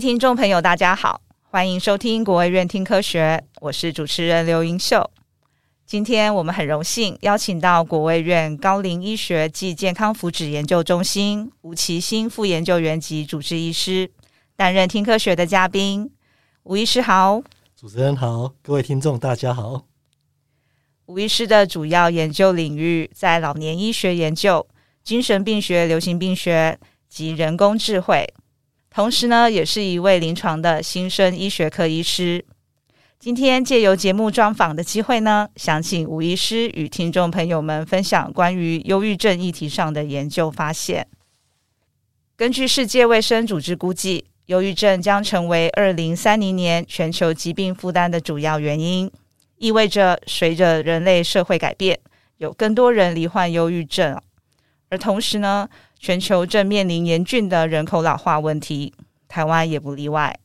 听众朋友，大家好，欢迎收听国卫院听科学，我是主持人刘云秀。今天我们很荣幸邀请到国卫院高龄医学暨健康福祉研究中心吴奇新副研究员及主治医师担任听科学的嘉宾。吴医师好，主持人好，各位听众大家好。吴医师的主要研究领域在老年医学研究、精神病学、流行病学及人工智慧。同时呢，也是一位临床的新生医学科医师。今天借由节目专访的机会呢，想请吴医师与听众朋友们分享关于忧郁症议题上的研究发现。根据世界卫生组织估计，忧郁症将成为二零三零年全球疾病负担的主要原因，意味着随着人类社会改变，有更多人罹患忧郁症，而同时呢，全球正面临严峻的人口老化问题，台湾也不例外。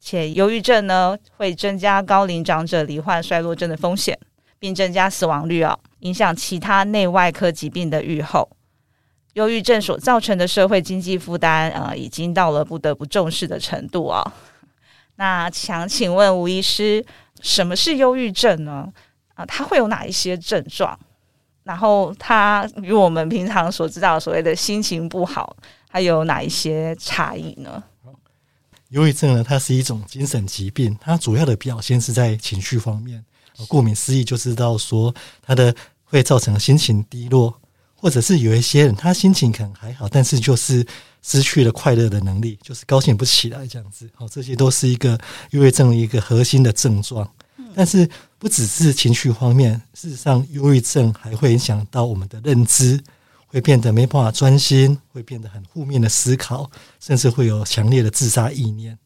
且忧郁症呢，会增加高龄长者罹患衰弱症的风险，并增加死亡率哦，影响其他内外科疾病的预后。忧郁症所造成的社会经济负担，呃，已经到了不得不重视的程度哦。那想请问吴医师，什么是忧郁症呢？啊，它会有哪一些症状？然后它与我们平常所知道所谓的心情不好，还有哪一些差异呢？忧郁症呢，它是一种精神疾病，它主要的表现是在情绪方面。顾名思义，就知道说它的会造成心情低落，或者是有一些人他心情可能还好，但是就是失去了快乐的能力，就是高兴不起来这样子。好，这些都是一个忧郁症的一个核心的症状。但是不只是情绪方面，事实上，忧郁症还会影响到我们的认知，会变得没办法专心，会变得很负面的思考，甚至会有强烈的自杀意念。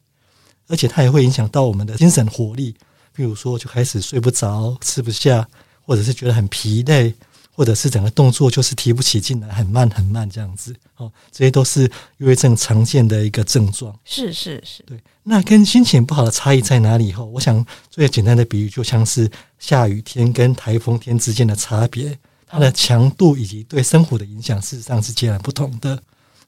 而且它也会影响到我们的精神活力，比如说就开始睡不着、吃不下，或者是觉得很疲累。或者是整个动作就是提不起劲来，很慢很慢这样子，哦，这些都是忧郁症常见的一个症状。是是是，对。那跟心情不好的差异在哪里？哈，我想最简单的比喻就像是下雨天跟台风天之间的差别，它的强度以及对生活的影响，事实上是截然不同的。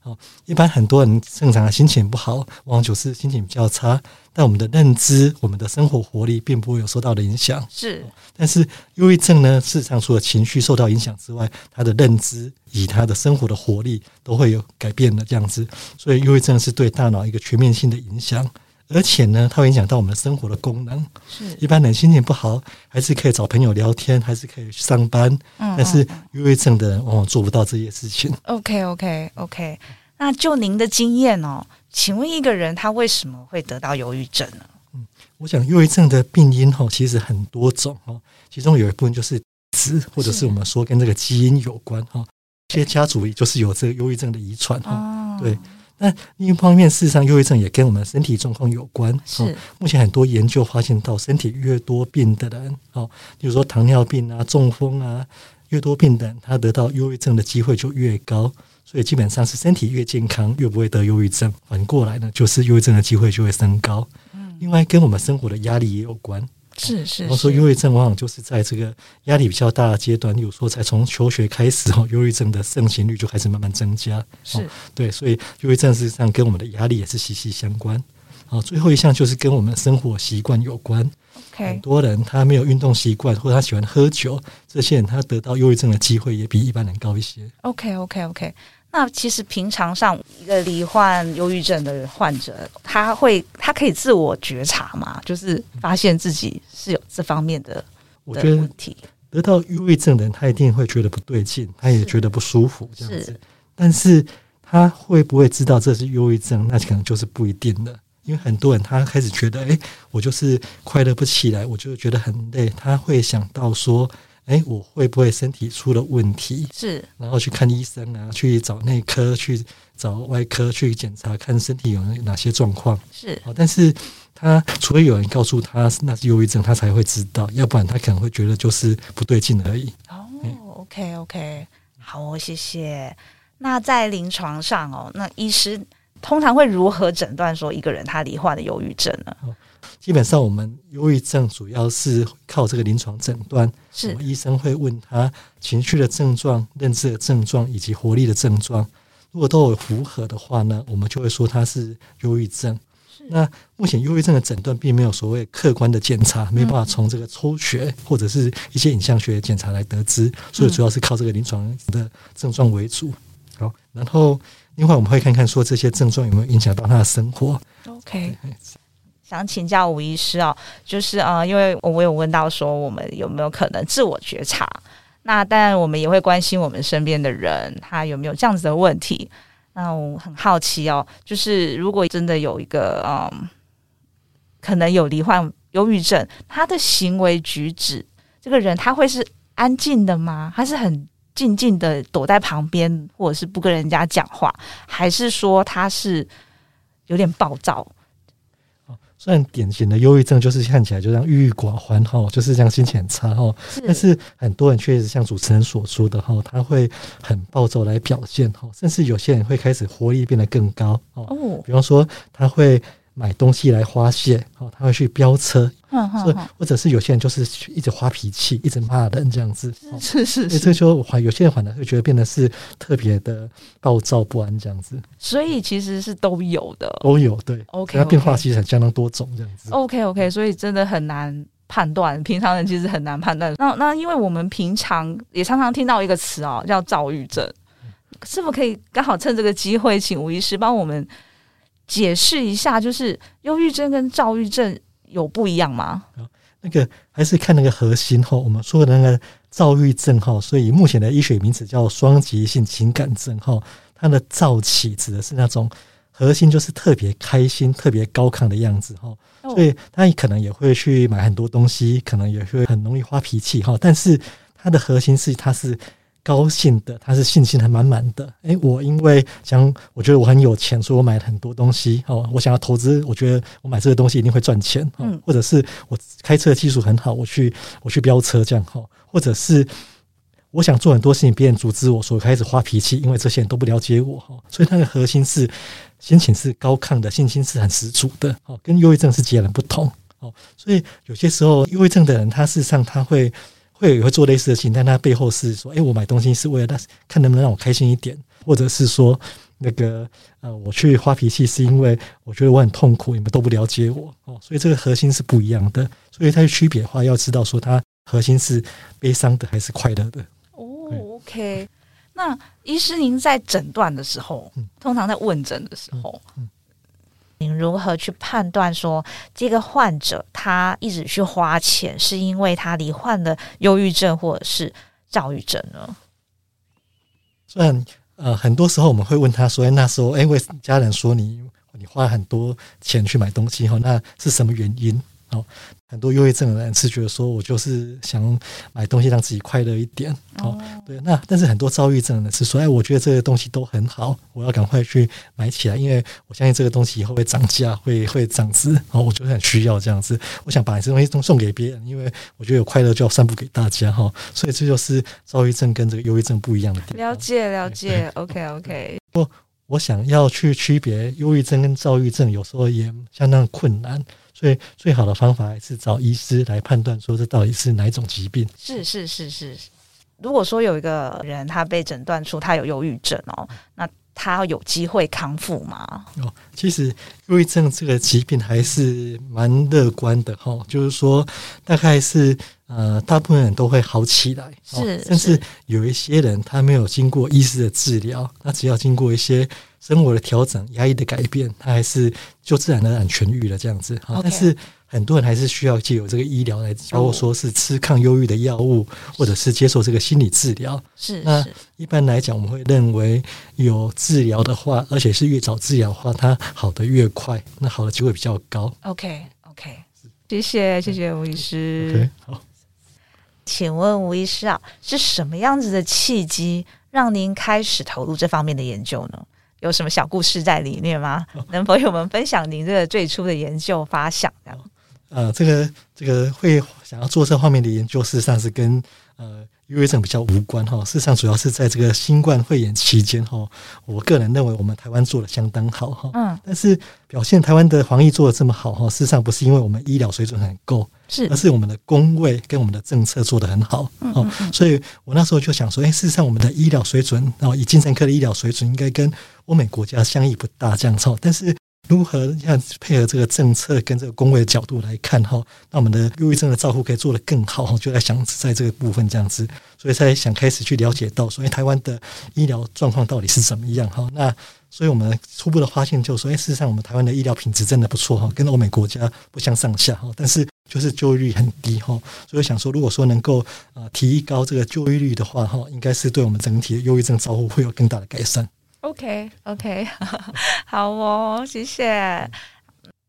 哦，一般很多人正常的心情不好，往往就是心情比较差。但我们的认知、我们的生活活力，并不会有受到的影响。是，但是忧郁症呢，事实上除了情绪受到影响之外，他的认知以他的生活的活力都会有改变的这样子。所以，忧郁症是对大脑一个全面性的影响，而且呢，它会影响到我们的生活的功能。是，一般人心情不好，还是可以找朋友聊天，还是可以去上班。嗯，但是忧郁症的人往往做不到这些事情。OK，OK，OK。那就您的经验哦，请问一个人他为什么会得到忧郁症呢？嗯，我想忧郁症的病因哈，其实很多种哈，其中有一部分就是子，或者是我们说跟这个基因有关哈，一些家族就是有这个忧郁症的遗传哈。对，那另一方面，事实上忧郁症也跟我们身体状况有关。是，目前很多研究发现到，身体越多病的人哦，比如说糖尿病啊、中风啊，越多病的人，他得到忧郁症的机会就越高。所以基本上是身体越健康，越不会得忧郁症。反过来呢，就是忧郁症的机会就会升高。嗯，另外跟我们生活的压力也有关。是是。然后说忧郁症往往就是在这个压力比较大的阶段，有时候才从求学开始 哦，忧郁症的盛行率就开始慢慢增加。是。对，所以忧郁症实际上跟我们的压力也是息息相关。好，最后一项就是跟我们的生活习惯有关。很多人他没有运动习惯，或者他喜欢喝酒，这些人他得到忧郁症的机会也比一般人高一些。OK OK OK。那其实平常上一个罹患忧郁症的患者，他会他可以自我觉察嘛？就是发现自己是有这方面的我觉得问题。得到忧郁症的人，他一定会觉得不对劲，他也觉得不舒服这样子。但是他会不会知道这是忧郁症？那可能就是不一定的。因为很多人他开始觉得，哎，我就是快乐不起来，我就觉得很累。他会想到说。哎，我会不会身体出了问题？是，然后去看医生啊，去找内科，去找外科去检查，看身体有哪些状况。是，但是他除非有人告诉他那是忧郁症，他才会知道，要不然他可能会觉得就是不对劲而已。哦，OK OK，好哦，谢谢。那在临床上哦，那医师通常会如何诊断说一个人他罹患的忧郁症呢？基本上，我们忧郁症主要是靠这个临床诊断，是医生会问他情绪的症状、认知的症状以及活力的症状，如果都有符合的话呢，我们就会说他是忧郁症。那目前忧郁症的诊断并没有所谓客观的检查，没办法从这个抽血或者是一些影像学检查来得知，所以主要是靠这个临床的症状为主。好，然后另外我们会看看说这些症状有没有影响到他的生活。OK，想请教吴医师哦，就是啊、因为我有问到说我们有没有可能自我觉察，那当然我们也会关心我们身边的人他有没有这样子的问题。那我很好奇哦，就是如果真的有一个嗯，可能有罹患忧郁症，他的行为举止，这个人他会是安静的吗？他是很静静的躲在旁边，或者是不跟人家讲话，还是说他是有点暴躁？虽然典型的忧郁症就是看起来就像郁郁寡欢哈，就是这样心情很差哈，但是很多人确实像主持人所说的哈，他会很暴躁来表现哈，甚至有些人会开始活力变得更高哦，比方说他会。买东西来发泄，哦，他会去飙车，嗯嗯，或者是有些人就是一直发脾气，一直骂人这样子，是是是，所以说还有些人反而会觉得变得是特别的暴躁不安这样子，所以其实是都有的，都有对，OK，它变化其实很相当多种这样子，OK OK，所以真的很难判断，平常人其实很难判断。那那因为我们平常也常常听到一个词哦，叫躁郁症，是否可以刚好趁这个机会，请吴医师帮我们？解释一下，就是忧郁症跟躁郁症有不一样吗？那个还是看那个核心哈。我们说的那个躁郁症哈，所以目前的医学名词叫双极性情感症哈。它的躁起指的是那种核心就是特别开心、特别高亢的样子哈。所以他可能也会去买很多东西，可能也会很容易发脾气哈。但是它的核心是，它是。高兴的，他是信心还满满的。诶，我因为想，我觉得我很有钱，所以我买了很多东西。哦，我想要投资，我觉得我买这个东西一定会赚钱。嗯，或者是我开车的技术很好，我去我去飙车这样。哈，或者是我想做很多事情，别人阻止我，所以开始发脾气，因为这些人都不了解我。哈，所以它的核心是心情是高亢的，信心是很十足的。哦，跟忧郁症是截然不同。哦，所以有些时候忧郁症的人，他事实上他会。会也会做类似的事情，但他背后是说，哎，我买东西是为了看能不能让我开心一点，或者是说，那个呃，我去发脾气是因为我觉得我很痛苦，你们都不了解我哦，所以这个核心是不一样的。所以它区别的话，要知道说它核心是悲伤的还是快乐的。哦，OK。那医师您在诊断的时候，通常在问诊的时候。嗯嗯您如何去判断说这个患者他一直去花钱，是因为他罹患了忧郁症或者是躁郁症呢？虽然呃，很多时候我们会问他说：“那时候，哎为家人说你你花很多钱去买东西哈，那是什么原因？”哦。很多忧郁症的人是觉得说，我就是想买东西让自己快乐一点，哦，对。那但是很多躁郁症的人是说，哎，我觉得这个东西都很好，我要赶快去买起来，因为我相信这个东西以后会涨价，会会涨值，然后我就很需要这样子。我想把这东西都送给别人，因为我觉得有快乐就要散布给大家哈。所以这就是躁郁症跟这个忧郁症不一样的地方。了解了解，OK OK。不，我想要去区别忧郁症跟躁郁症，有时候也相当困难。所以最好的方法还是找医师来判断，说这到底是哪一种疾病。是是是是。如果说有一个人他被诊断出他有忧郁症哦，那他有机会康复吗？哦，其实忧郁症这个疾病还是蛮乐观的哈，就是说大概是呃大部分人都会好起来，是，但是有一些人他没有经过医师的治疗，他只要经过一些。生活的调整、压抑的改变，他还是就自然而然痊愈了这样子。Okay. 但是很多人还是需要借由这个医疗来，包括说是吃抗忧郁的药物，或者是接受这个心理治疗。是。那一般来讲，我们会认为有治疗的话，而且是越早治疗的话，它好的越快，那好的机会比较高。OK OK，谢谢谢谢吴医师。OK，好。请问吴医师啊，是什么样子的契机让您开始投入这方面的研究呢？有什么小故事在里面吗？能否与我们分享您这个最初的研究发想？这样，呃，这个这个会想要做这方面的研究，事实上是跟呃。忧郁症比较无关哈，事实上主要是在这个新冠肺炎期间哈，我个人认为我们台湾做的相当好哈，嗯，但是表现台湾的防疫做的这么好哈，事实上不是因为我们医疗水准很够，是，而是我们的工位跟我们的政策做得很好，嗯，所以我那时候就想说，哎，事实上我们的医疗水准，然后以精神科的医疗水准应该跟欧美国家相异不大这样子，但是如何样配合这个政策跟这个公卫的角度来看哈，那我们的忧郁症的照护可以做得更好，就在想在这个部分这样子，所以才想开始去了解到，所以台湾的医疗状况到底是怎么样哈？那所以我们初步的发现就是说，哎，事实上我们台湾的医疗品质真的不错哈，跟欧美国家不相上下哈，但是就是就业率很低哈，所以想说，如果说能够啊提高这个就业率的话哈，应该是对我们整体的忧郁症照护会有更大的改善。OK，OK，好哦，谢谢，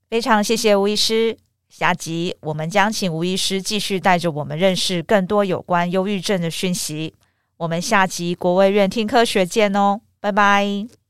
非常谢谢吴医师。下集我们将请吴医师继续带着我们认识更多有关忧郁症的讯息。我们下集国卫院听科学见哦，拜拜。